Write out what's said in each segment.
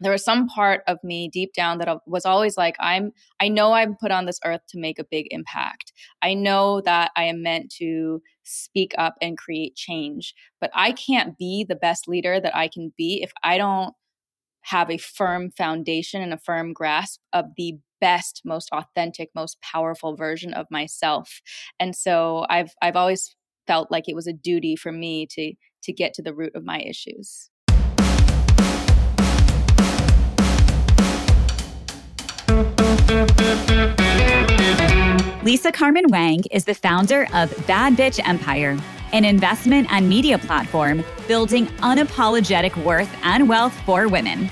there was some part of me deep down that was always like i'm i know i'm put on this earth to make a big impact. I know that i am meant to speak up and create change but i can't be the best leader that i can be if i don't have a firm foundation and a firm grasp of the best most authentic most powerful version of myself. And so i've i've always felt like it was a duty for me to to get to the root of my issues Lisa Carmen Wang is the founder of Bad Bitch Empire, an investment and media platform building unapologetic worth and wealth for women.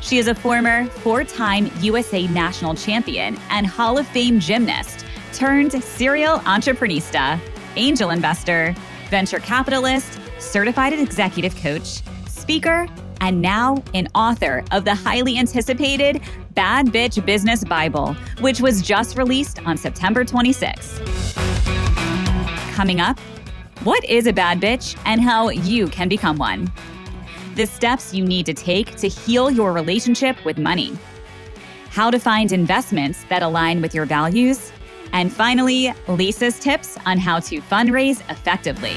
She is a former four time USA national champion and Hall of Fame gymnast turned serial entreprenista, angel investor, venture capitalist, certified executive coach, speaker, and now an author of the highly anticipated Bad Bitch Business Bible, which was just released on September 26. Coming up, what is a bad bitch and how you can become one? The steps you need to take to heal your relationship with money. How to find investments that align with your values. And finally, Lisa's tips on how to fundraise effectively.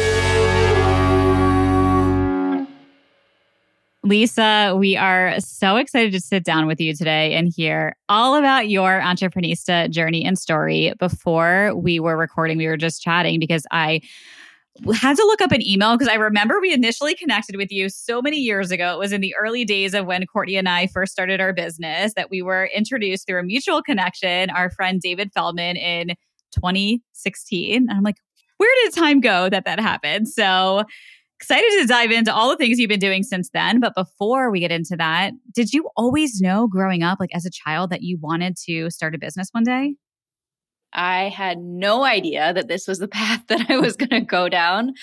Lisa, we are so excited to sit down with you today and hear all about your entreprenista journey and story. Before we were recording, we were just chatting because I had to look up an email because I remember we initially connected with you so many years ago. It was in the early days of when Courtney and I first started our business that we were introduced through a mutual connection, our friend David Feldman in 2016. And I'm like, where did time go that that happened? So excited to dive into all the things you've been doing since then. But before we get into that, did you always know growing up, like as a child, that you wanted to start a business one day? I had no idea that this was the path that I was going to go down.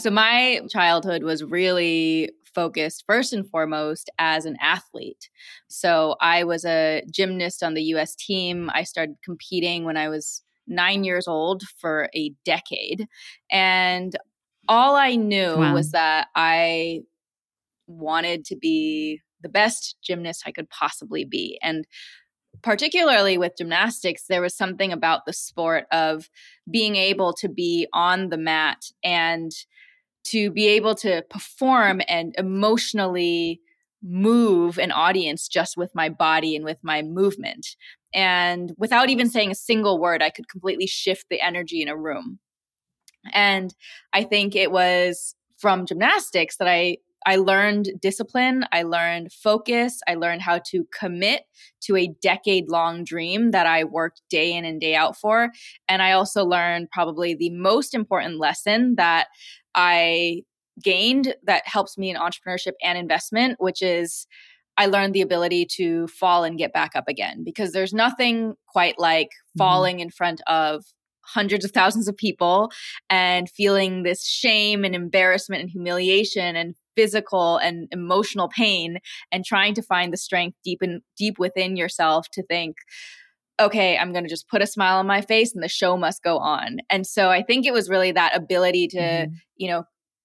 So, my childhood was really focused first and foremost as an athlete. So, I was a gymnast on the US team. I started competing when I was nine years old for a decade. And all I knew wow. was that I wanted to be the best gymnast I could possibly be. And particularly with gymnastics, there was something about the sport of being able to be on the mat and to be able to perform and emotionally move an audience just with my body and with my movement. And without even saying a single word, I could completely shift the energy in a room. And I think it was from gymnastics that I I learned discipline, I learned focus, I learned how to commit to a decade long dream that I worked day in and day out for. And I also learned probably the most important lesson that I gained that helps me in entrepreneurship and investment, which is I learned the ability to fall and get back up again because there's nothing quite like mm-hmm. falling in front of hundreds of thousands of people and feeling this shame and embarrassment and humiliation and physical and emotional pain and trying to find the strength deep in deep within yourself to think okay i'm going to just put a smile on my face and the show must go on and so i think it was really that ability to mm-hmm. you know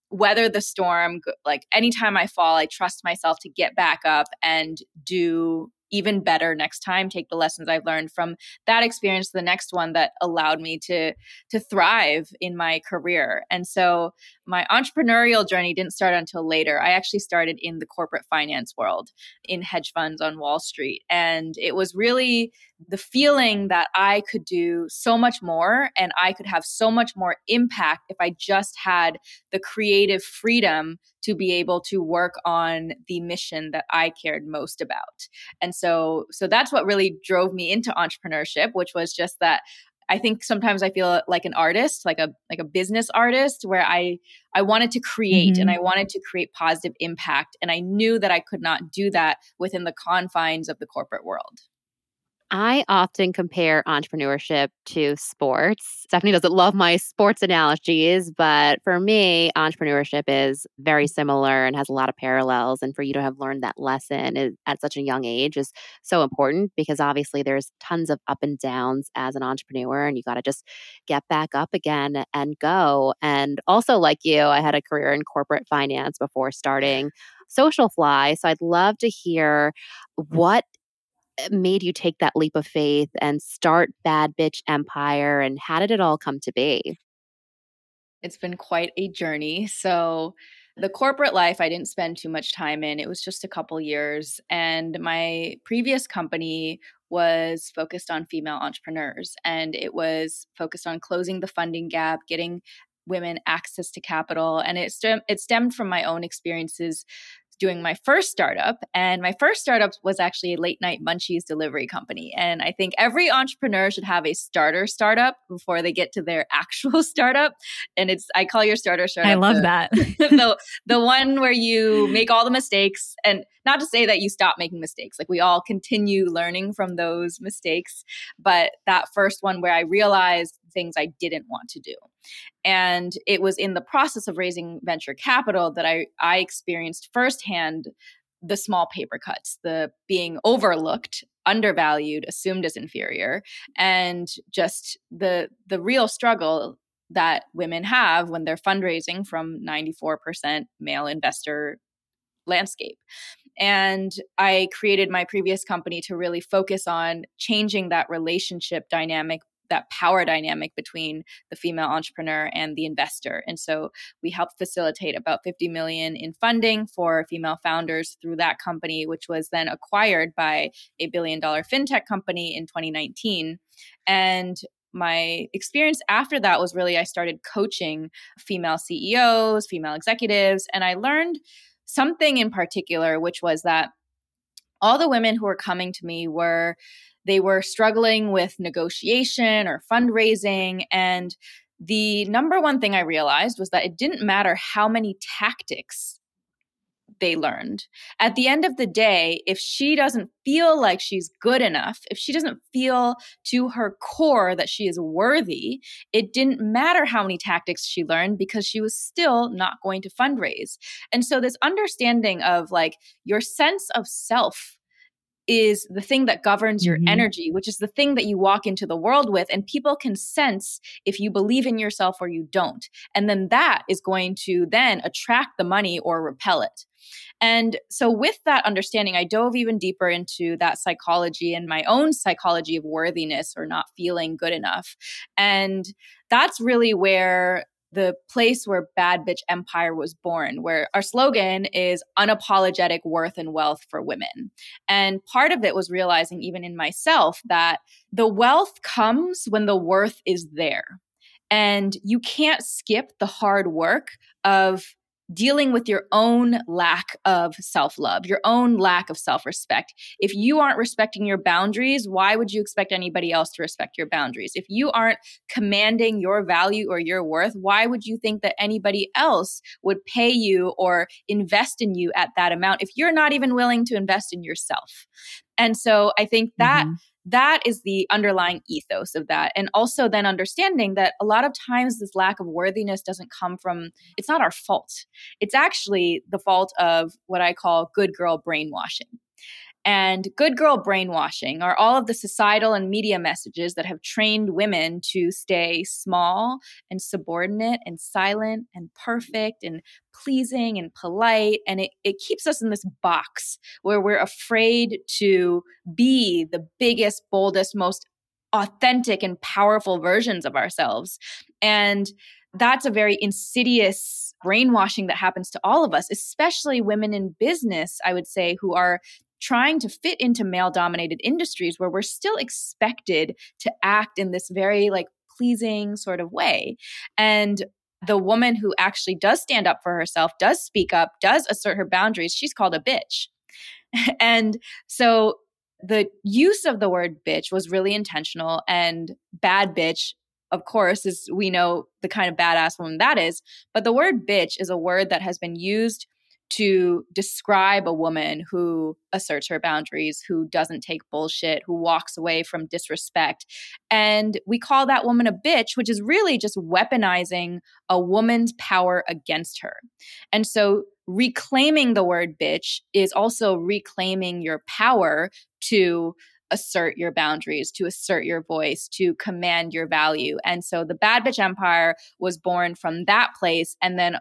weather the storm like anytime i fall i trust myself to get back up and do even better next time take the lessons i've learned from that experience the next one that allowed me to to thrive in my career. And so my entrepreneurial journey didn't start until later. I actually started in the corporate finance world in hedge funds on wall street. And it was really the feeling that i could do so much more and i could have so much more impact if i just had the creative freedom to be able to work on the mission that I cared most about. And so so that's what really drove me into entrepreneurship, which was just that I think sometimes I feel like an artist, like a like a business artist where I I wanted to create mm-hmm. and I wanted to create positive impact and I knew that I could not do that within the confines of the corporate world. I often compare entrepreneurship to sports. Stephanie doesn't love my sports analogies, but for me, entrepreneurship is very similar and has a lot of parallels. And for you to have learned that lesson at such a young age is so important because obviously there's tons of up and downs as an entrepreneur, and you got to just get back up again and go. And also, like you, I had a career in corporate finance before starting Socialfly. So I'd love to hear mm. what Uh, made you take that leap of faith and start Bad Bitch Empire? And how did it all come to be? It's been quite a journey. So, the corporate life I didn't spend too much time in. It was just a couple years. And my previous company was focused on female entrepreneurs and it was focused on closing the funding gap, getting women access to capital. And it, it stemmed from my own experiences doing my first startup. And my first startup was actually a late night munchies delivery company. And I think every entrepreneur should have a starter startup before they get to their actual startup. And it's, I call your starter startup. I love the, that. the, the one where you make all the mistakes and not to say that you stop making mistakes. Like we all continue learning from those mistakes. But that first one where I realized things I didn't want to do. And it was in the process of raising venture capital that I, I experienced firsthand the small paper cuts, the being overlooked, undervalued, assumed as inferior, and just the the real struggle that women have when they're fundraising from 94% male investor landscape. And I created my previous company to really focus on changing that relationship dynamic that power dynamic between the female entrepreneur and the investor. And so we helped facilitate about 50 million in funding for female founders through that company, which was then acquired by a billion dollar fintech company in 2019. And my experience after that was really I started coaching female CEOs, female executives, and I learned something in particular, which was that all the women who were coming to me were they were struggling with negotiation or fundraising. And the number one thing I realized was that it didn't matter how many tactics they learned. At the end of the day, if she doesn't feel like she's good enough, if she doesn't feel to her core that she is worthy, it didn't matter how many tactics she learned because she was still not going to fundraise. And so, this understanding of like your sense of self is the thing that governs your mm-hmm. energy, which is the thing that you walk into the world with. And people can sense if you believe in yourself or you don't. And then that is going to then attract the money or repel it. And so, with that understanding, I dove even deeper into that psychology and my own psychology of worthiness or not feeling good enough. And that's really where the place where Bad Bitch Empire was born, where our slogan is unapologetic worth and wealth for women. And part of it was realizing, even in myself, that the wealth comes when the worth is there. And you can't skip the hard work of dealing with your own lack of self love, your own lack of self respect. If you aren't respecting your boundaries, why would you expect anybody else to respect your boundaries? If you aren't commanding your value or your worth, why would you think that anybody else would pay you or invest in you at that amount if you're not even willing to invest in yourself? And so I think that. Mm-hmm that is the underlying ethos of that. And also then understanding that a lot of times this lack of worthiness doesn't come from, it's not our fault. It's actually the fault of what I call good girl brainwashing. And good girl brainwashing are all of the societal and media messages that have trained women to stay small and subordinate and silent and perfect and pleasing and polite. And it, it keeps us in this box where we're afraid to be the biggest, boldest, most authentic and powerful versions of ourselves. And that's a very insidious brainwashing that happens to all of us, especially women in business, I would say, who are trying to fit into male dominated industries where we're still expected to act in this very like pleasing sort of way. And the woman who actually does stand up for herself, does speak up, does assert her boundaries, she's called a bitch. and so the use of the word bitch was really intentional and bad bitch of course is we know the kind of badass woman that is but the word bitch is a word that has been used to describe a woman who asserts her boundaries, who doesn't take bullshit, who walks away from disrespect. And we call that woman a bitch, which is really just weaponizing a woman's power against her. And so reclaiming the word bitch is also reclaiming your power to assert your boundaries, to assert your voice, to command your value. And so the Bad Bitch Empire was born from that place. And then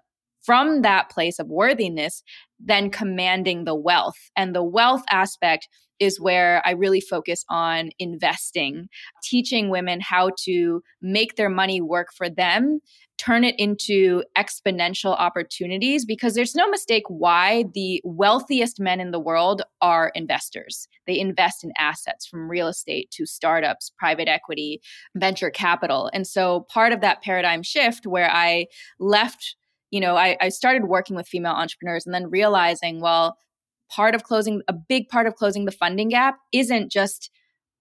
from that place of worthiness, then commanding the wealth. And the wealth aspect is where I really focus on investing, teaching women how to make their money work for them turn it into exponential opportunities because there's no mistake why the wealthiest men in the world are investors. They invest in assets from real estate to startups, private equity, venture capital. And so part of that paradigm shift where I left, you know, I, I started working with female entrepreneurs and then realizing, well, part of closing, a big part of closing the funding gap isn't just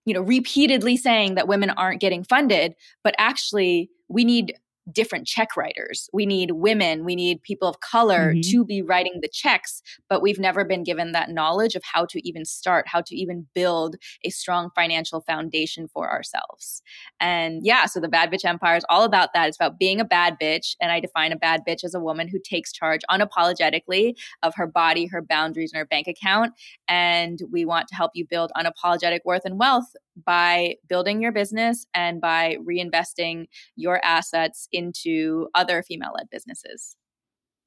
you know repeatedly saying that women aren't getting funded but actually we need different check writers. We need women, we need people of color mm-hmm. to be writing the checks, but we've never been given that knowledge of how to even start, how to even build a strong financial foundation for ourselves. And yeah, so the bad bitch empire is all about that. It's about being a bad bitch. And I define a bad bitch as a woman who takes charge unapologetically of her body, her boundaries, and her bank account. And we want to help you build unapologetic worth and wealth by building your business and by reinvesting your assets into other female led businesses.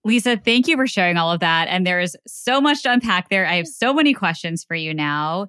Lisa, thank you for sharing all of that. And there is so much to unpack there. I have so many questions for you now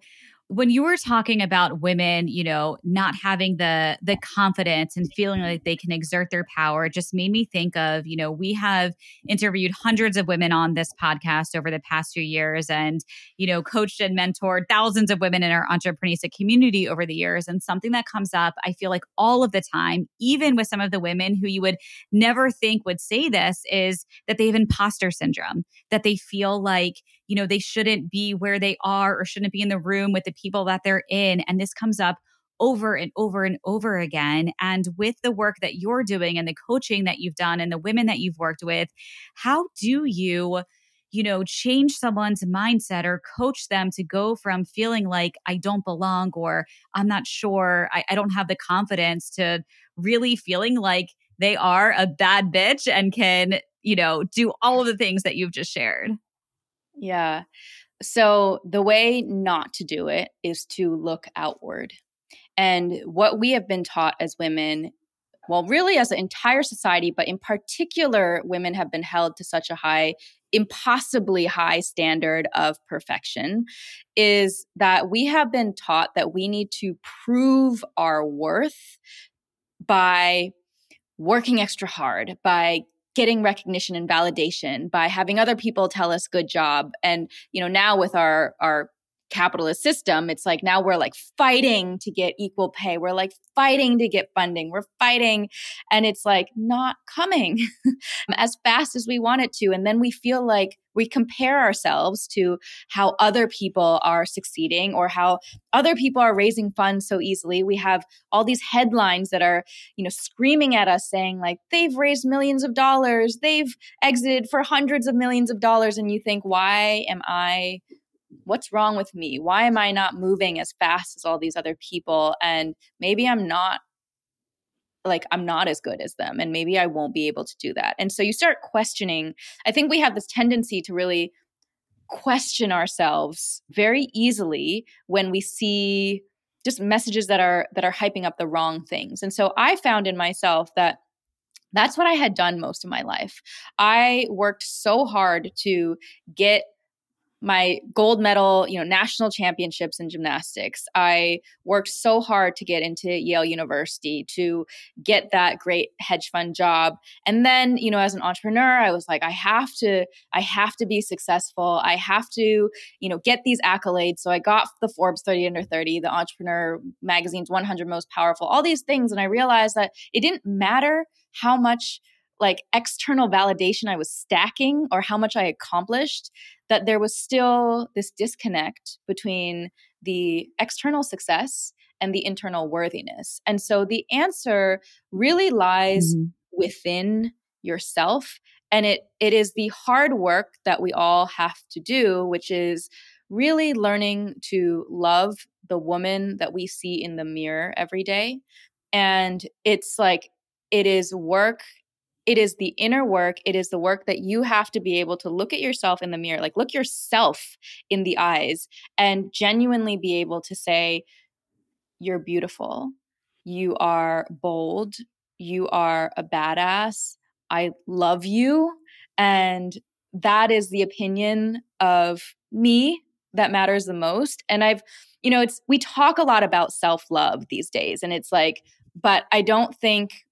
when you were talking about women you know not having the the confidence and feeling like they can exert their power just made me think of you know we have interviewed hundreds of women on this podcast over the past few years and you know coached and mentored thousands of women in our entrepreneurship community over the years. And something that comes up i feel like all of the time even with some of the women who you would never think would say this is that they have imposter syndrome that they feel like you know, they shouldn't be where they are or shouldn't be in the room with the people that they're in. And this comes up over and over and over again. And with the work that you're doing and the coaching that you've done and the women that you've worked with, how do you? you know, change someone's mindset or coach them to go from feeling like I don't belong or I'm not sure, I, I, don't have the confidence to really feeling like they are a bad bitch and can, you know, do all of the things that you've just shared. Yeah. So the way not to do it is to look outward. And what we have been taught as women, well, really as an entire society, but in particular, women have been held to such a high, impossibly high standard of perfection, is that we have been taught that we need to prove our worth by working extra hard, by getting recognition and validation by having other people tell us good job. And you know now with our our capitalist system it's like now we're like fighting to get equal pay. We're like fighting to get funding. We're fighting and it's like not coming as fast as we want it to. And then we feel like we compare ourselves to how other people are succeeding or how other people are raising funds so easily. We have all these headlines that are you know screaming at us saying like they've raised millions of dollars. They've exited for hundreds of millions of dollars. And you think why am i what's wrong with me? Why am I not moving as fast as all these other people? And maybe I'm not like I'm not as good as them and maybe I won't be able to do that. And so you start questioning. I think we have this tendency to really question ourselves very easily when we see just messages that are that are hyping up the wrong things. And so I found in myself that that's what I had done most of my life. I worked so hard to get my gold medal, you know, national championships in gymnastics. I worked so hard to get into Yale University to get that great hedge fund job. And then, you know, as an entrepreneur, I was like I have to I have to be successful. I have to, you know, get these accolades. So I got the Forbes 30 under 30, the Entrepreneur magazine's 100 most powerful, all these things and I realized that it didn't matter how much like external validation I was stacking or how much I accomplished, that there was still this disconnect between the external success and the internal worthiness. And so the answer really lies mm-hmm. within yourself and it it is the hard work that we all have to do which is really learning to love the woman that we see in the mirror every day and it's like it is work it is the inner work it is the work that you have to be able to look at yourself in the mirror like look yourself in the eyes and genuinely be able to say you're beautiful. You are bold. You are a badass. I love you. And that is the opinion of me that matters the most. And i've you know it's we talk a lot about self love these days and it's like but i don't think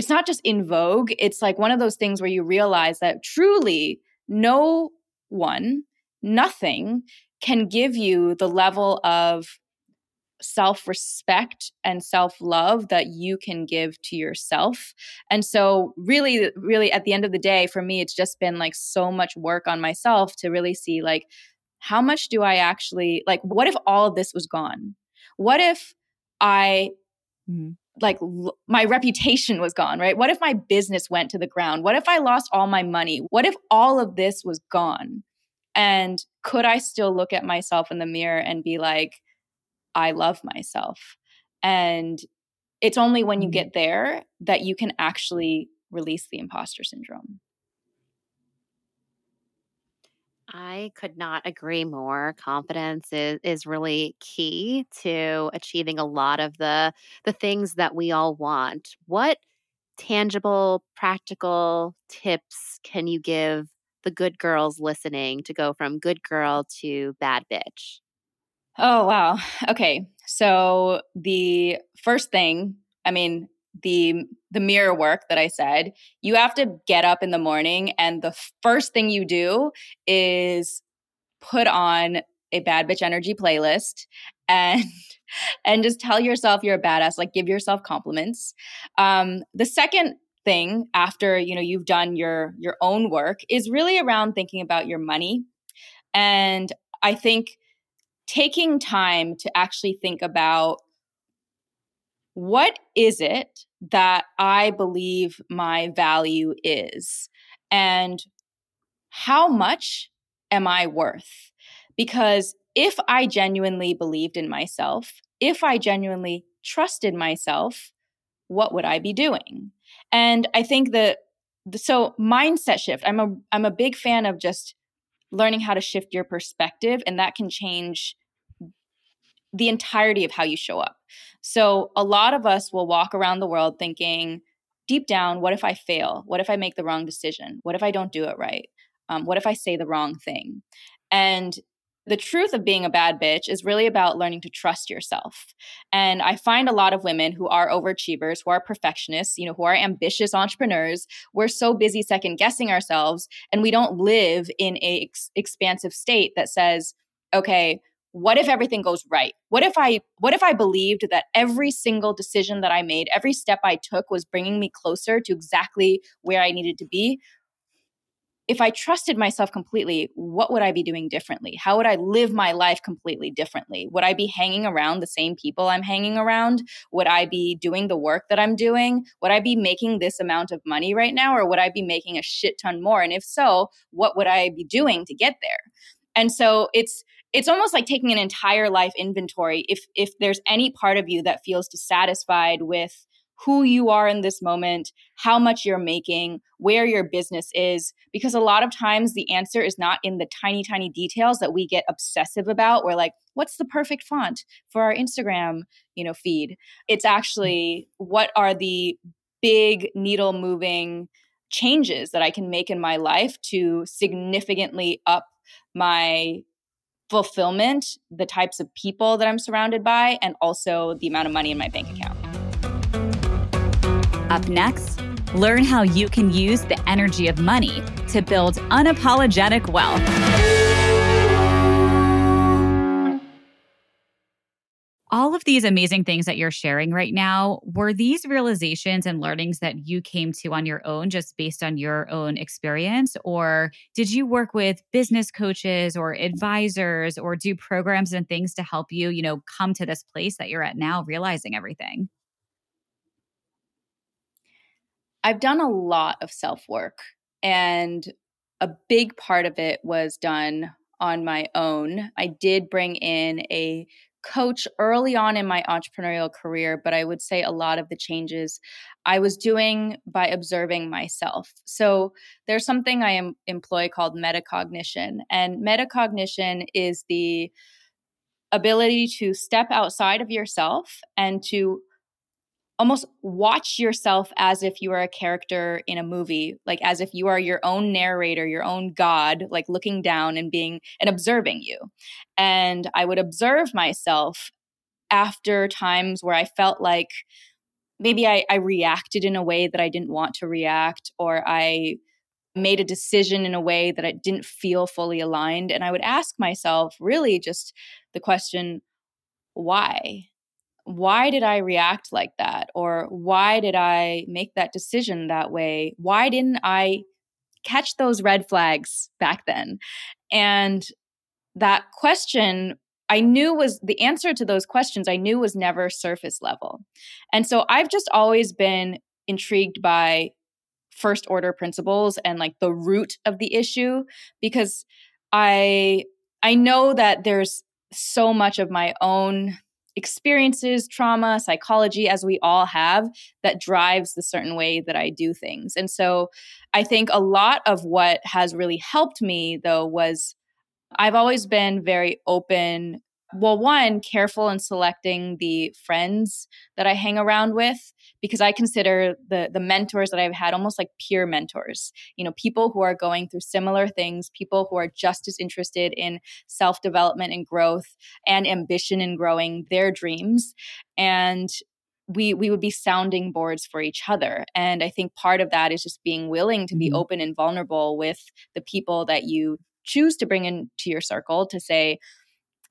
it's not just in vogue. It's like one of those things where you realize that truly no one, nothing can give you the level of self respect and self love that you can give to yourself. And so, really, really, at the end of the day, for me, it's just been like so much work on myself to really see like, how much do I actually like? What if all of this was gone? What if I mm-hmm like l- my reputation was gone, right? What if my business went to the ground? What if I lost all my money? What if all of this was gone? And could I still look at myself in the mirror and be like, I love myself? And it's only when you mm-hmm. get there that you can actually release the imposter syndrome. I could not agree more. Confidence is, is really key to achieving a lot of the the things that we all want. What tangible, practical tips can you give the good girls listening to go from good girl to bad bitch? Oh, wow. Okay. So the first thing, I mean, the the mirror work that I said, you have to get up in the morning and the first thing you do is put on a bad bitch energy playlist and and just tell yourself you're a badass like give yourself compliments. Um the second thing after you know you've done your your own work is really around thinking about your money. And i think taking time to actually think about what is it that I believe my value is? And how much am I worth? Because if I genuinely believed in myself, if I genuinely trusted myself, what would I be doing? And I think that so mindset shift. I'm a I'm a big fan of just learning how to shift your perspective and that can change the entirety of how you show up. So a lot of us will walk around the world thinking, deep down, what if I fail? What if I make the wrong decision? What if I don't do it right? Um, what if I say the wrong thing? And the truth of being a bad bitch is really about learning to trust yourself. And I find a lot of women who are overachievers, who are perfectionists, you know, who are ambitious entrepreneurs, we're so busy second guessing ourselves and we don't live in a ex- expansive state that says, okay, what if everything goes right? What if i what if i believed that every single decision that i made every step i took was bringing me closer to exactly where i needed to be? If i trusted myself completely what would i be doing differently? How would i live my life completely differently? Would i be hanging around the same people i'm hanging around? Would i be doing the work that i'm doing? Would i be making this amount of money right now or would i be making a shit ton more? And if so what would i be doing to get there? And so it's it's almost like taking an entire life inventory if if there's any part of you that feels dissatisfied with who you are in this moment, how much you're making, where your business is. Because a lot of times the answer is not in the tiny, tiny details that we get obsessive about. We're like, what's the perfect font for our Instagram, you know, feed? It's actually what are the big needle moving changes that I can make in my life to significantly up my fulfillment, the types of people that I'm surrounded by, and also the amount of money in my bank account. Up next, learn how you can use the energy of money to build unapologetic wealth. All of these amazing things that you're sharing right now, were these realizations and learnings that you came to on your own just based on your own experience? Or did you work with business coaches or advisors or do programs and things to help you, you know, come to this place that you're at now, realizing everything? I've done a lot of self work And a big part of it was done on my own. I did bring in a coach early on in my entrepreneurial career, but I would say a lot of the changes I was doing by observing myself. So there's something I am, employ called metacognition, and metacognition is the ability to step outside of yourself and to almost watch yourself as if you are a character in a movie, like as if you are your own narrator, your own God, like looking down and being and observing you. And I would observe myself after times where I felt like maybe I, I reacted in a way that I didn't want to react, or I made a decision in a way that I didn't feel fully aligned. And I would ask myself really just the question, why? Why did I react like that? Or why did I make that decision that way? Why didn't I catch those red flags back then? And that question I knew was the answer to those questions, I knew was never surface level. And so I've just always been intrigued by first order principles and like the root of the issue because I I know that there's so much of my own experiences, trauma, psychology, as we all have, that drives the certain way that I do things. And so I think a lot of what has really helped me, though, was I've always been very open well one careful in selecting the friends that i hang around with because i consider the the mentors that i've had almost like peer mentors you know people who are going through similar things people who are just as interested in self development and growth and ambition in growing their dreams and we we would be sounding boards for each other and i think part of that is just being willing to be mm-hmm. open and vulnerable with the people that you choose to bring into your circle to say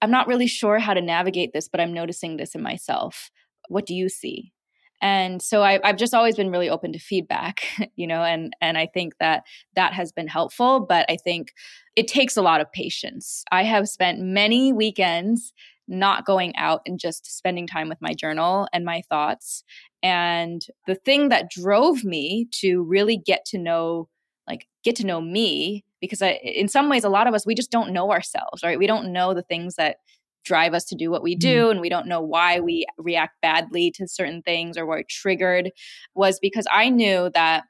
I'm not really sure how to navigate this, but I'm noticing this in myself. What do you see? And so I, have just always been really open to feedback, you know, and and I think that that has been helpful. But I think it takes a lot of patience. I have spent many weekends not going out and just spending time with my journal and my thoughts. And the thing that drove me to really get to know, like, get to know me because I, in some ways a lot of us we just don't know ourselves right we don't know the things that drive us to do what we do mm. and we don't know why we react badly to certain things or we're triggered was because i knew that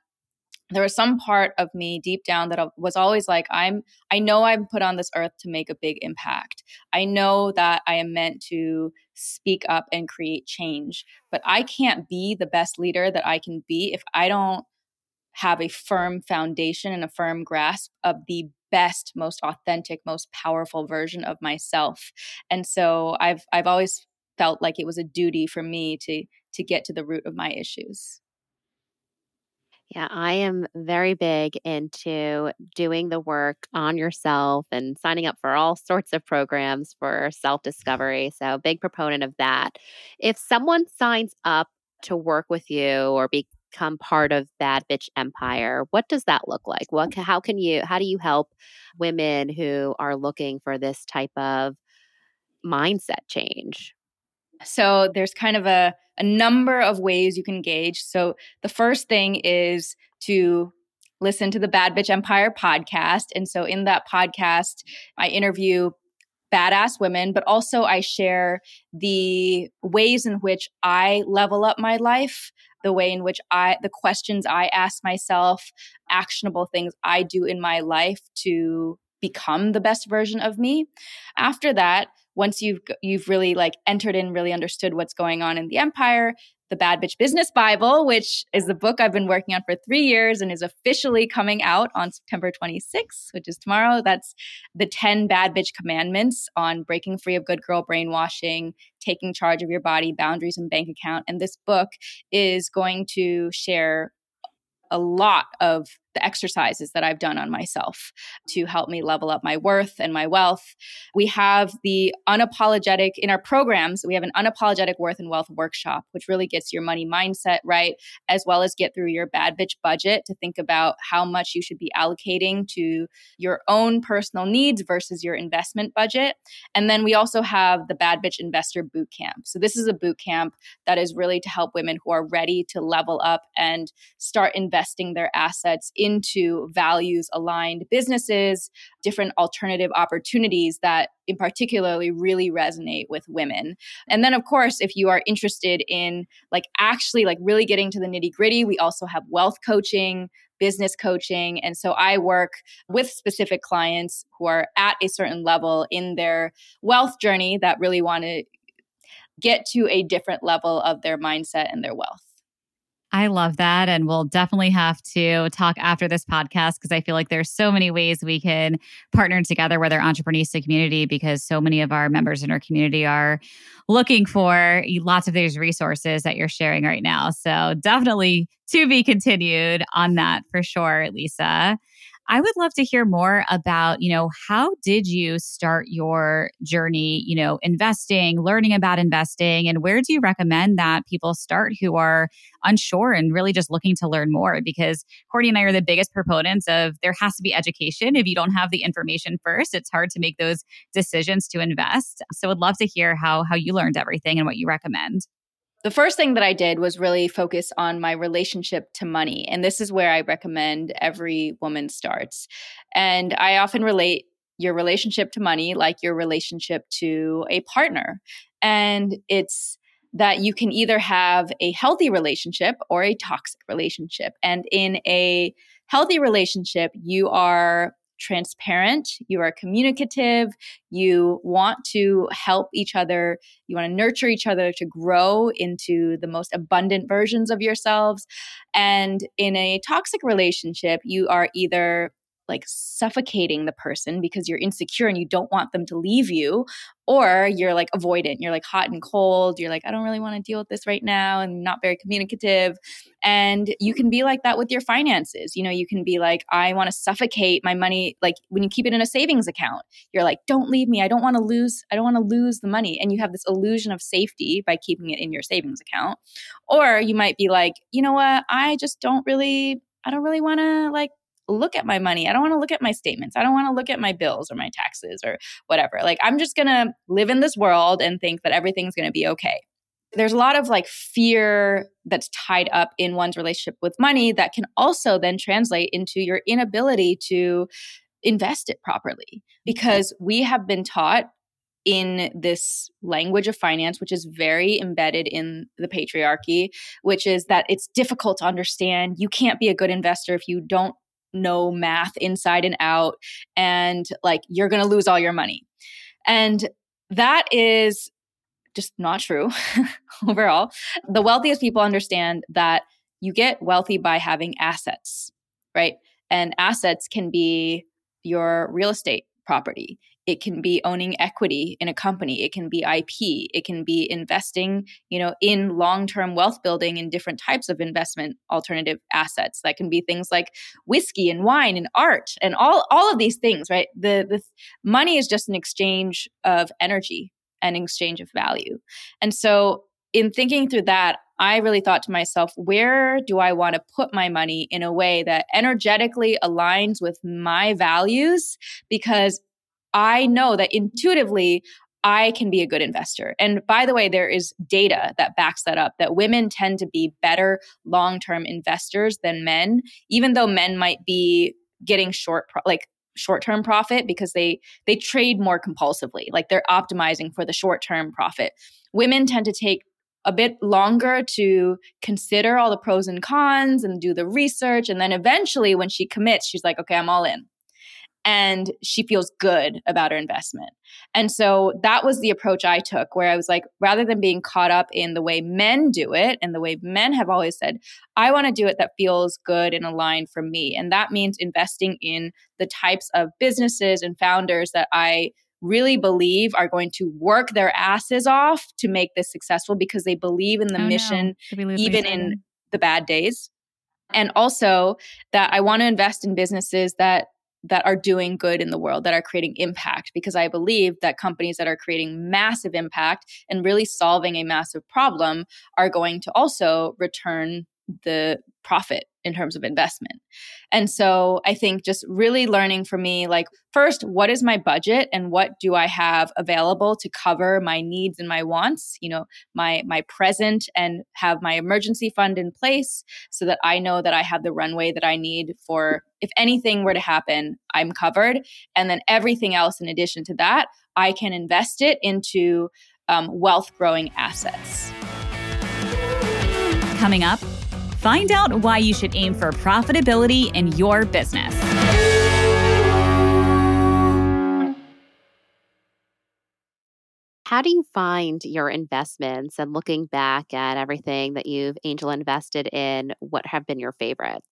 there was some part of me deep down that was always like i'm i know i'm put on this earth to make a big impact i know that i am meant to speak up and create change but i can't be the best leader that i can be if i don't have a firm foundation and a firm grasp of the best most authentic most powerful version of myself and so i've i've always felt like it was a duty for me to to get to the root of my issues yeah, I am very big into doing the work on yourself and signing up for all sorts of programs for self discovery. So, big proponent of that. If someone signs up to work with you or be become part of Bad Bitch Empire. What does that look like? What how can you how do you help women who are looking for this type of mindset change? So there's kind of a a number of ways you can engage. So the first thing is to listen to the Bad Bitch Empire podcast. And so in that podcast, I interview badass women, but also I share the ways in which I level up my life the way in which I, the questions I ask myself, actionable things I do in my life to become the best version of me. After that, once you've you've really like entered in really understood what's going on in the empire the Bad Bitch Business Bible, which is the book I've been working on for three years and is officially coming out on September 26th, which is tomorrow. That's the 10 Bad Bitch Commandments on breaking free of good girl brainwashing, taking charge of your body, boundaries, and bank account. And this book is going to share a lot of the exercises that I've done on myself to help me level up my worth and my wealth. We have the unapologetic in our programs, we have an unapologetic worth and wealth workshop, which really gets your money mindset right, as well as get through your bad bitch budget to think about how much you should be allocating to your own personal needs versus your investment budget. And then we also have the Bad Bitch Investor Boot Camp. So this is a boot camp that is really to help women who are ready to level up and start investing their assets into values aligned businesses, different alternative opportunities that in particularly really resonate with women. And then of course, if you are interested in like actually like really getting to the nitty gritty, we also have wealth coaching, business coaching. And so I work with specific clients who are at a certain level in their wealth journey that really want to get to a different level of their mindset and their wealth. I love that. And we'll definitely have to talk after this podcast because I feel like there's so many ways we can partner together with our entrepreneurship community because so many of our members in our community are looking for lots of these resources that you're sharing right now. So definitely to be continued on that for sure, Lisa. I would love to hear more about, you know, how did you start your journey, you know, investing, learning about investing, and where do you recommend that people start who are unsure and really just looking to learn more? Because Courtney and I are the biggest proponents of there has to be education. If you don't have the information first, it's hard to make those decisions to invest. So I'd love to hear how how you learned everything and what you recommend the first thing that I did was really focus on my relationship to money. And this is where I recommend every woman starts. And I often relate your relationship to money like your relationship to a partner. And it's that you can either have a healthy relationship or a toxic relationship. And in a healthy relationship, you are transparent, you are communicative, you want to help each other, you want to nurture each other to grow into the most abundant versions of yourselves. And in a toxic relationship, you are either like suffocating the person because you're insecure and you don't want them to leave you or you're like avoidant you're like hot and cold you're like i don't really want to deal with this right now and not very communicative and you can be like that with your finances you know you can be like i want to suffocate my money like when you keep it in a savings account you're like don't leave me i don't want to lose i don't want to lose the money and you have this illusion of safety by keeping it in your savings account or you might be like you know what? I just don't really I don't really want to like look at my money. I don't want to look at my statements. I don't want to look at my bills or my taxes or whatever. Like, I'm just going to live in this world and think that everything's going to be okay. There's a lot of like fear that's tied up in one's relationship with money that can also then translate into your inability to invest it properly because we have been taught in this language of finance, which is very embedded in the patriarchy, which is that it's difficult to understand. You can't be a good investor if you don't know math inside and out and like you're going to lose all your money. And that is just not true overall. The wealthiest people understand that you get wealthy by having assets, right? And assets can be your real estate property. It can be owning equity in a company. It can be IP. It can be investing, you know, in long-term wealth building in different types of investment alternative assets. That can be things like whiskey and wine and art and all all of these things, right? The the money is just an exchange of energy and exchange of value. And so in thinking through that, I really thought to myself, where do I want to put my money in a way that energetically aligns with my values? Because I know that intuitively, I can be a good investor. And by the way, there is data that backs that up that women tend to be better long term investors than men, even though men might be getting short, like short term profit because they they trade more compulsively like they're optimizing for the short term profit women tend to take a bit longer to consider all the pros and cons and do the research and then eventually when she commits she's like okay i'm all in and she feels good about her investment. And so that was the approach I took, where I was like, rather than being caught up in the way men do it and the way men have always said, I want to do it that feels good and aligned for me. And that means investing in the types of businesses and founders that I really believe are going to work their asses off to make this successful because they believe in the oh, mission, no. even in the bad days. And also that I want to invest in businesses that that are doing good in the world, that are creating impact, because I believe that companies that are creating massive impact and really solving a massive problem are going to also return the profit in terms of investment. And so I think just really learning for me like first what is my budget and what do I have available to cover my needs and my wants, you know, my my present and have my emergency fund in place so that I know that I have the runway that I need for if anything were to happen, I'm covered. And then everything else in addition to that, I can invest it into um, wealth growing assets. Coming up, find out why you should aim for profitability in your business. How do you find your investments and looking back at everything that you've angel invested in, what have been your favorites?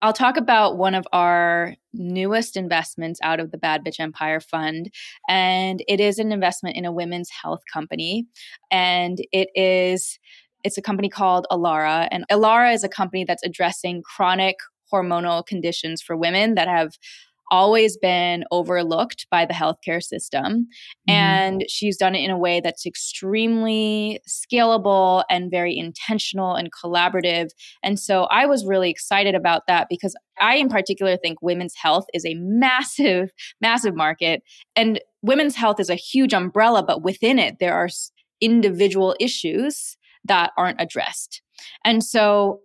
I'll talk about one of our newest investments out of the Bad Bitch Empire Fund. And it is an investment in a women's health company. And it is it's a company called Allara, And Allara is a company that's addressing chronic hormonal conditions for women that have always been overlooked by the healthcare system. Mm-hmm. And she's done it in a way that's extremely scalable and very intentional and collaborative. And so I was really excited about that because I, in particular, think women's health is a massive, massive market. And women's health is a huge umbrella, but within it, there are individual issues that aren't addressed. And so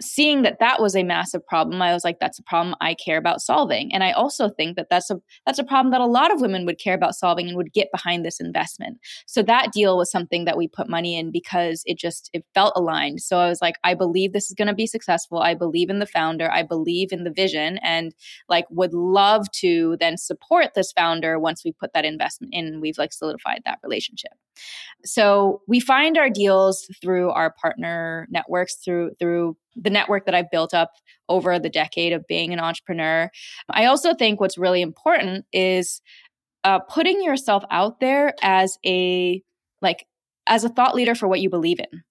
seeing that that was a massive problem i was like that's a problem i care about solving. And i also think that that's a that's a problem that a lot of women would care about solving and would get behind this investment. So that deal was something that we put money in because it just it felt aligned. So i was like i believe this is going to be successful. I believe in the founder. I believe in the vision and like would love to then support this founder once we put that investment in we've like solidified that relationship. So we find our deals through our partner networks through through the network that I've built up over the decade of being an entrepreneur. I also think what's really important is uh, putting yourself out there as a like as a thought leader for what you believe in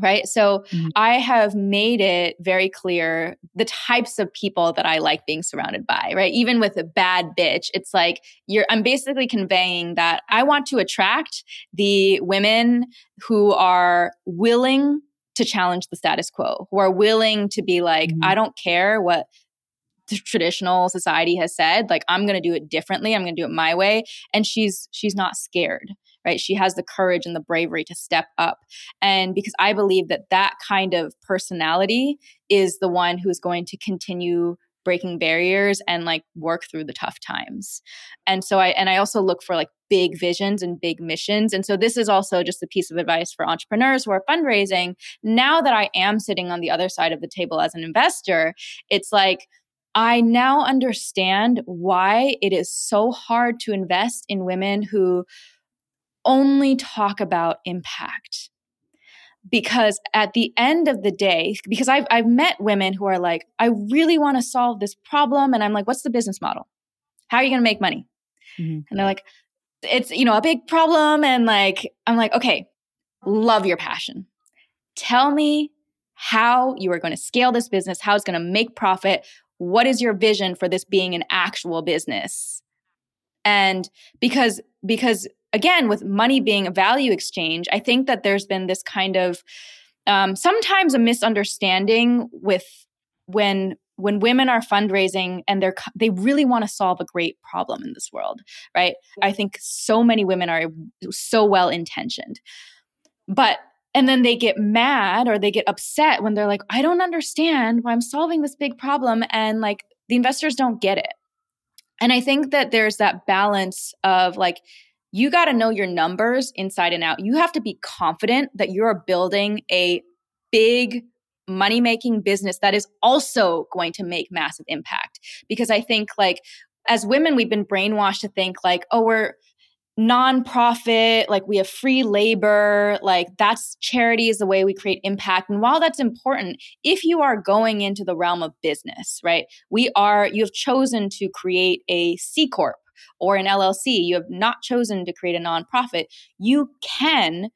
right so mm-hmm. i have made it very clear the types of people that i like being surrounded by right even with a bad bitch it's like you're i'm basically conveying that i want to attract the women who are willing to challenge the status quo, who are willing to be like, mm-hmm. I don't care what the traditional society has said. Like i'm going to do it differently. I'm going to do it my way. And she's she's not scared right? She has the courage and the bravery to step up. And because i believe that that kind of personality is the one who's going to continue breaking barriers and like work through the tough times. And so I and I also look for like big visions and big missions. And so this is also just a piece of advice for entrepreneurs who are fundraising. Now that I am sitting on the other side of the table as an investor, it's like I now understand why it is so hard to invest in women who only talk about impact because at the end of the day because I've, I've met women who are like i really want to solve this problem and i'm like what's the business model? How are you going to make money? Mm-hmm. and they're like it's you know a big problem and like i'm like okay love your passion. Tell me how you are going to scale this business how it's going to make profit. What is your vision for this being an actual business? And because because again, with money being a value exchange, I think that there's been this kind of um, sometimes a misunderstanding with when when women are fundraising and they're they really want to solve a great problem in this world right? I think so many women are so well intentioned. But and then they get mad or they get upset when they're like i don't understand why i'm solving this big problem and like the investors don't get it. And i think that there's that balance of like you got to know your numbers inside and out. You have to be confident that you're building a big money making business that is also going to make massive impact. Because I think, like, as women, we've been brainwashed to think, like, oh, we're nonprofit, like we have free labor, like that's charity is the way we create impact. And while that's important, if you are going into the realm of business, right, we are, you have chosen to create a C Corp or an LLC, you have not chosen to create a nonprofit, you can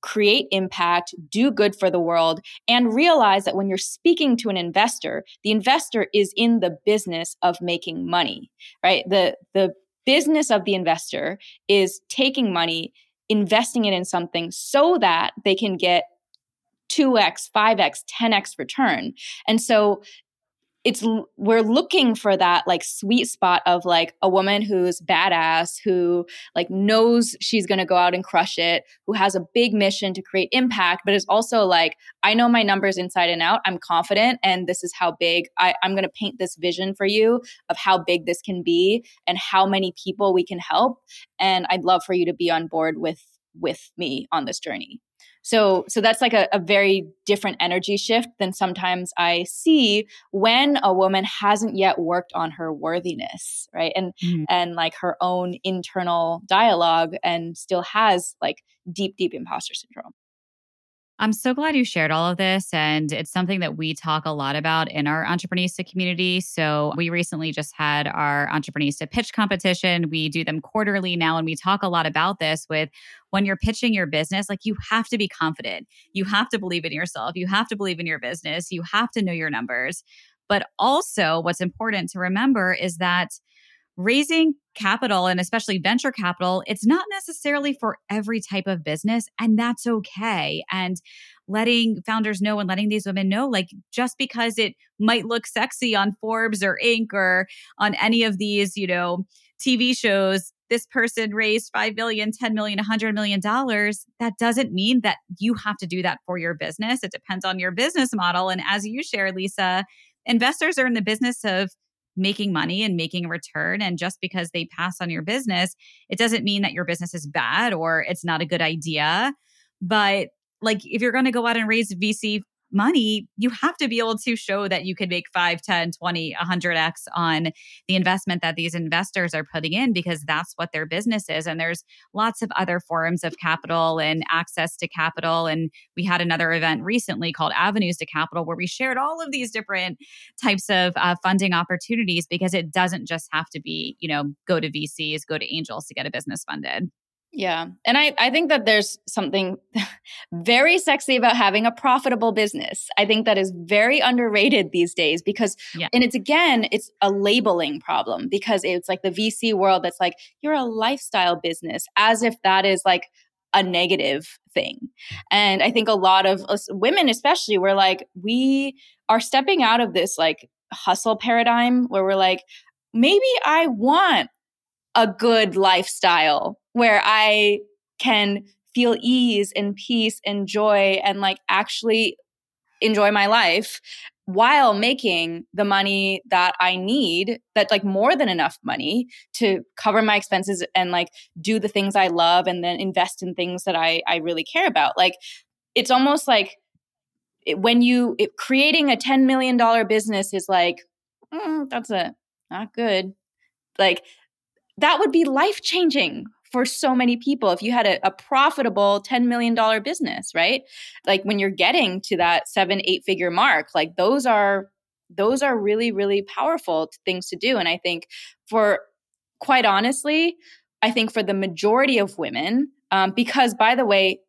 create impact, do good for the world, and realize that when you're speaking to an investor, the investor is in the business of making money, right? The the business of the investor is taking money, investing it in something so that they can get 2x, 5x, 10x return. And so it's we're looking for that like sweet spot of like a woman who's badass who like knows she's going to go out and crush it who has a big mission to create impact but is also like i know my numbers inside and out i'm confident and this is how big I, i'm going to paint this vision for you of how big this can be and how many people we can help and i'd love for you to be on board with with me on this journey so, so that's like a, a very different energy shift than sometimes I see when a woman hasn't yet worked on her worthiness, right? And mm-hmm. and like her own internal dialogue and still has like deep, deep imposter syndrome. I'm so glad you shared all of this. And it's something that we talk a lot about in our Entreprenista community. So we recently just had our Entreprenista pitch competition. We do them quarterly now, and we talk a lot about this with when you're pitching your business, like you have to be confident. You have to believe in yourself. You have to believe in your business. You have to know your numbers. But also, what's important to remember is that raising capital and especially venture capital, it's not necessarily for every type of business, and that's okay. And letting founders know and letting these women know, like, just because it might look sexy on Forbes or Inc. or on any of these, you know, TV shows, this person raised 5 million, 10 million, 100 million dollars, that doesn't mean that you have to do that for your business. It depends on your business model. And as you share, Lisa, investors are in the business of making money and making a return. And just because they pass on your business, it doesn't mean that your business is bad or it's not a good idea. But like if you're going to go out and raise VC money, you have to be able to show that you could make 5, 10, 20, 100x on the investment that these investors are putting in because that's what their business is. And there's lots of other forms of capital and access to capital. And we had another event recently called Avenues to Capital where we shared all of these different types of uh, funding opportunities because it doesn't just have to be, you know, go to VCs, go to angels to get a business funded. Yeah. And I, I think that there's something very sexy about having a profitable business. I think that is very underrated these days because, yeah. and it's again, it's a labeling problem because it's like the VC world that's like, you're a lifestyle business, as if that is like a negative thing. And I think a lot of us women, especially, we're like, we are stepping out of this like hustle paradigm where we're like, maybe I want a good lifestyle where I can feel ease and peace and joy and like actually enjoy my life while making the money that I need, that like more than enough money to cover my expenses and like do the things I love and then invest in things that I, I really care about. Like it's almost like it, when you it, creating a $10 million business is like, mm, that's a not good. Like that would be life changing for so many people if you had a, a, profitable $10 million business right like when you're getting to that seven eight figure mark like those are those are really really powerful things to do and i think for quite honestly i think for the majority of women um, because by the way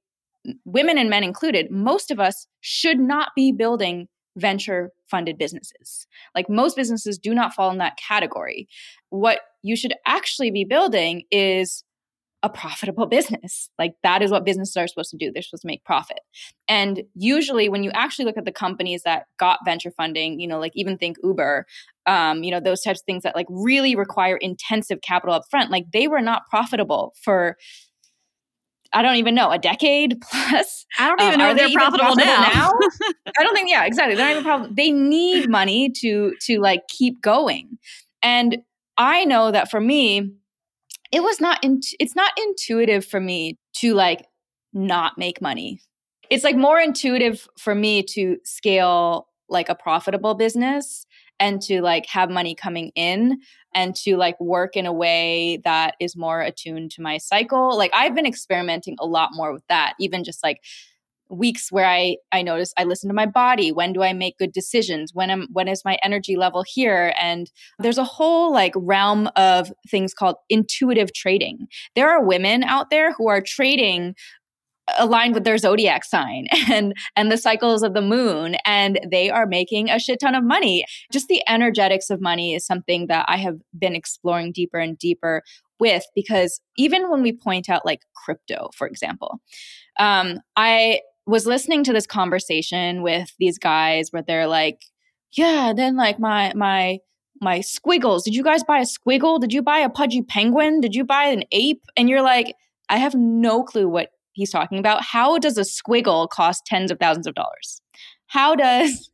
women and men included most of us should not be building venture funded businesses. Like most businesses do not fall in that category. What you should actually be building is a profitable business. Like that is what businesses are supposed to do. They're supposed to make profit. And usually when you actually look at the companies that got venture funding, you know, like even think Uber, um, you know, those types of things that like really require intensive capital up front, like they were not profitable for I don't even know, a decade plus. I don't even um, know if they're profitable, profitable, now. now? I don't think, yeah, exactly. They're not even profitable. They need money to to like keep going. And I know that for me, it was not in, it's not intuitive for me to like not make money. It's like more intuitive for me to scale like a profitable business and to like have money coming in and to like work in a way that is more attuned to my cycle. Like I've been experimenting a lot more with that, even just like weeks where I I notice I listen to my body. When do I make good decisions? When am when is my energy level here? And there's a whole like realm of things called intuitive trading. There are women out there who are trading aligned with their zodiac sign and and the cycles of the moon and they are making a shit ton of money just the energetics of money is something that i have been exploring deeper and deeper with because even when we point out like crypto for example um, i was listening to this conversation with these guys where they're like, yeah, then like my my my squiggles. Did you guys buy a squiggle? Did you buy a pudgy penguin? Did you buy an ape? And you're like, I have no clue what he's talking about. How does a squiggle cost tens of thousands of dollars? How does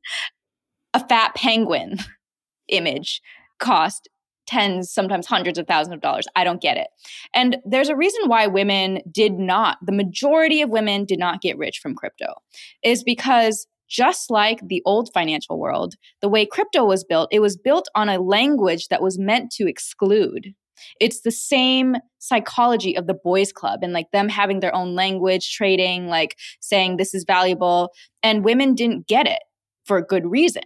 a fat penguin image cost tens, sometimes hundreds of thousands of dollars. I don't get it. And there's a reason why women did not, the majority of women did not get rich from crypto, is because just like the old financial world, the way crypto was built, it was built on a language that was meant to exclude. It's the same psychology of the boys club and like them having their own language, trading, like saying this is valuable. And women didn't get it for a good reason.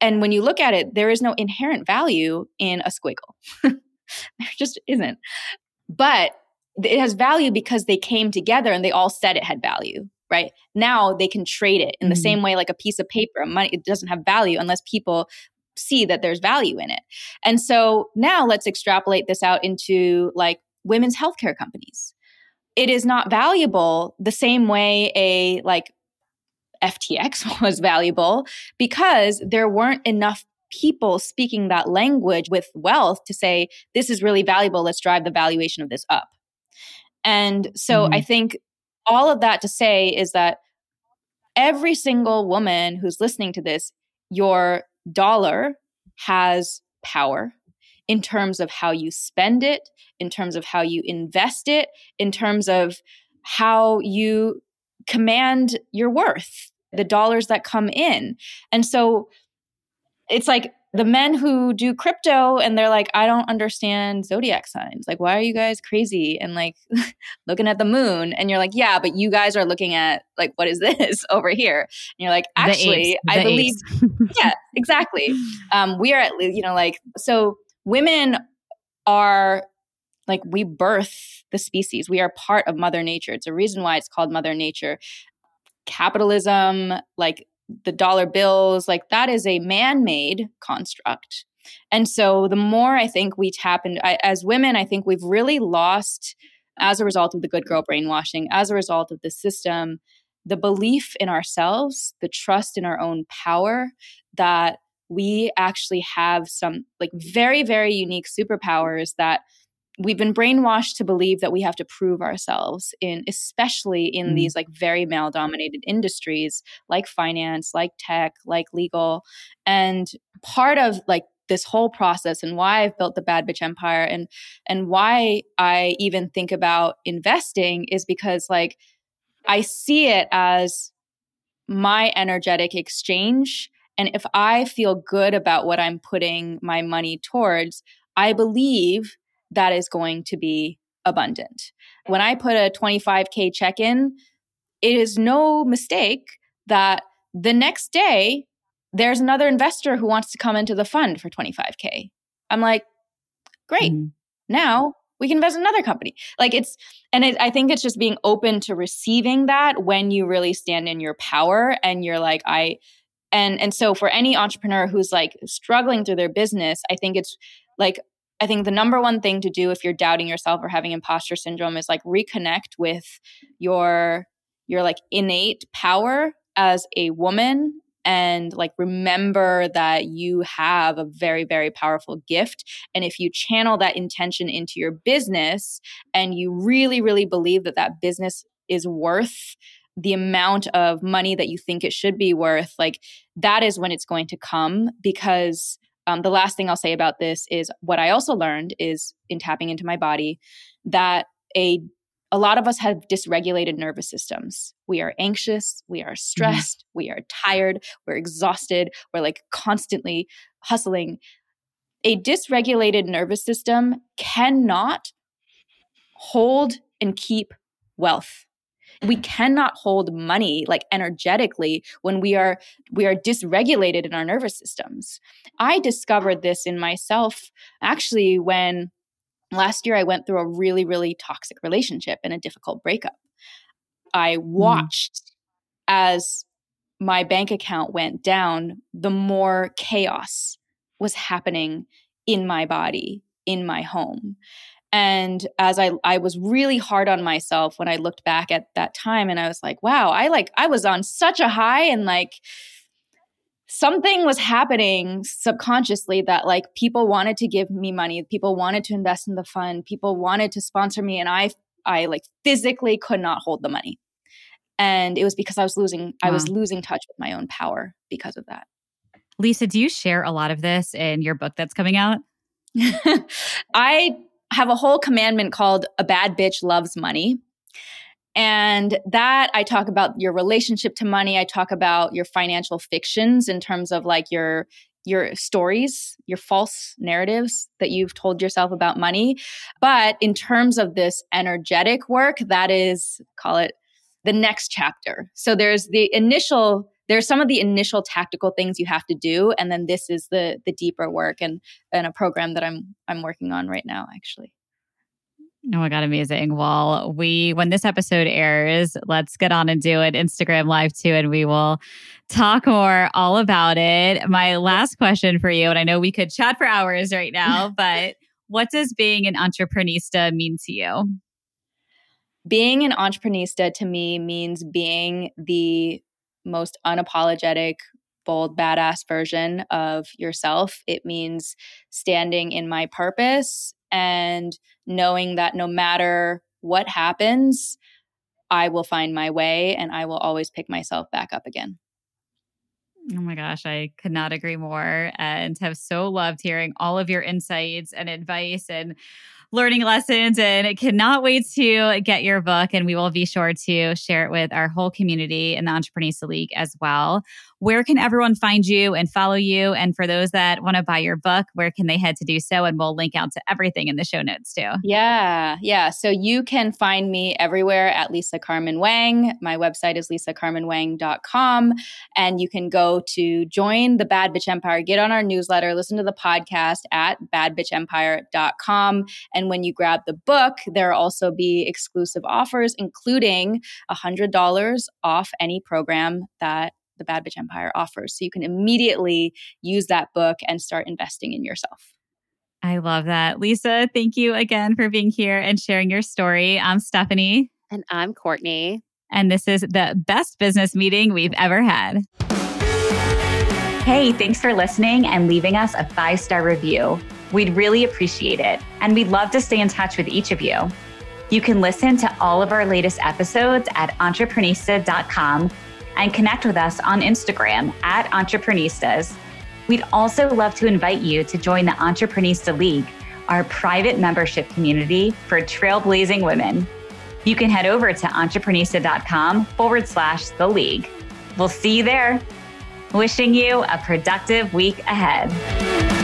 And when you look at it, there is no inherent value in a squiggle. there just isn't. But it has value because they came together and they all said it had value right now they can trade it in the mm-hmm. same way like a piece of paper money it doesn't have value unless people see that there's value in it and so now let's extrapolate this out into like women's healthcare companies it is not valuable the same way a like FTX was valuable because there weren't enough people speaking that language with wealth to say, this is really valuable. Let's drive the valuation of this up. And so mm-hmm. I think all of that to say is that every single woman who's listening to this, your dollar has power in terms of how you spend it, in terms of how you invest it, in terms of how you command your worth the dollars that come in. And so it's like the men who do crypto and they're like, I don't understand zodiac signs. Like, why are you guys crazy and like looking at the moon? And you're like, yeah, but you guys are looking at like, what is this over here? And you're like, actually, I believe, yeah, exactly. Um, we are at, least, you know, like, so women are like, we birth the species. We are part of Mother Nature. It's a reason why it's called Mother Nature capitalism, like the dollar bills, like that is a man made construct. And so the more I think we tap into, I, as women, I think we've really lost, as a result of the good girl brainwashing, as a result of the system, the belief in ourselves, the trust in our own power that we actually have some like very, very unique superpowers that we've been brainwashed to believe that we have to prove ourselves in especially in mm. these like very male dominated industries like finance like tech like legal. And part of like this whole process and why I've built the bad bitch empire and and why I even think about investing is because like I see it as my energetic exchange. And if I feel good about what I'm putting my money towards I believe that is going to be abundant. When I put a 25K check in, it is no mistake that the next day there's another investor who wants to come into the fund for 25K. I'm like, great. Mm. Now we can invest in another company. Like it's, and it, I think it's just being open to receiving that when you really stand in your power and you're like, I, and and so for any entrepreneur who's like struggling through their business, I think it's like I think the number one thing to do if you're doubting yourself or having imposter syndrome is like reconnect with your your like innate power as a woman and like remember that you have a very very powerful gift. And if you channel that intention into your business and you really really believe that that business is worth the amount of money that you think it should be worth like that is when it's going to come because um, the last thing I'll say about this is what I also learned is in tapping into my body that a a lot of us have dysregulated nervous systems. We are anxious, we are mm-hmm. stressed, mm-hmm. we are tired, we're exhausted, we're like constantly hustling. A dysregulated nervous system cannot hold and keep wealth we cannot hold money like energetically when we are we are dysregulated in our nervous systems i discovered this in myself actually when last year i went through a really really toxic relationship and a difficult breakup i mm-hmm. watched mm. as my bank account went down the more chaos was happening in my body in my home And as I I was really hard on myself when I looked back at that time and I was like, wow, I like I was on such a high and like something was happening subconsciously that like people wanted to give me money, people wanted to invest in the fund, people wanted to sponsor me and I I like physically could not hold the money. And it was because I was losing wow. I was losing touch with my own power because of that. Lisa, do you share a lot of this in your book that's coming out? I have a whole commandment called A Bad Bitch Loves Money. And that I talk about your relationship to money. I talk about your financial fictions in terms of like your your stories, your false narratives that you've told yourself about money. But in terms of this energetic work, that is call it the next chapter. So there's the initial there's some of the initial tactical things you have to do and then this is the the deeper work and and a program that i'm i'm working on right now actually Oh my God, amazing. Well, we, when this episode airs, let's get on and do an Instagram live too, and we will talk more all about it. My last question for you, and I know we could chat for hours right now, but what does being an entreprenista mean to you? Being an entreprenista to me means being the most unapologetic, bold, badass version of yourself. It means standing in my purpose and knowing that no matter what happens, I will find my way and I will always pick myself back up again. Oh my gosh, I could not agree more and have so loved hearing all of your insights and advice and learning lessons and cannot wait to get your book. And we will be sure to share it with our whole community in the Entreprenista League as well. Where can everyone find you and follow you? And for those that want to buy your book, where can they head to do so? And we'll link out to everything in the show notes too. Yeah. Yeah. So you can find me everywhere at Lisa Carmen Wang. My website is lisacarmenwang.com. And you can go to join the Bad Bitch Empire, get on our newsletter, listen to the podcast at badbitchempire.com. And when you grab the book, there will also be exclusive offers, including $100 off any program that the Bad Bitch Empire offers. So you can immediately use that book and start investing in yourself. I love that. Lisa, thank you again for being here and sharing your story. I'm Stephanie. And I'm Courtney. And this is the best business meeting we've ever had. Hey, thanks for listening and leaving us a five star review. We'd really appreciate it. And we'd love to stay in touch with each of you. You can listen to all of our latest episodes at entreprenista.com and connect with us on Instagram at Entreprenistas. We'd also love to invite you to join the Entreprenista League, our private membership community for trailblazing women. You can head over to entreprenista.com forward slash the league. We'll see you there. Wishing you a productive week ahead.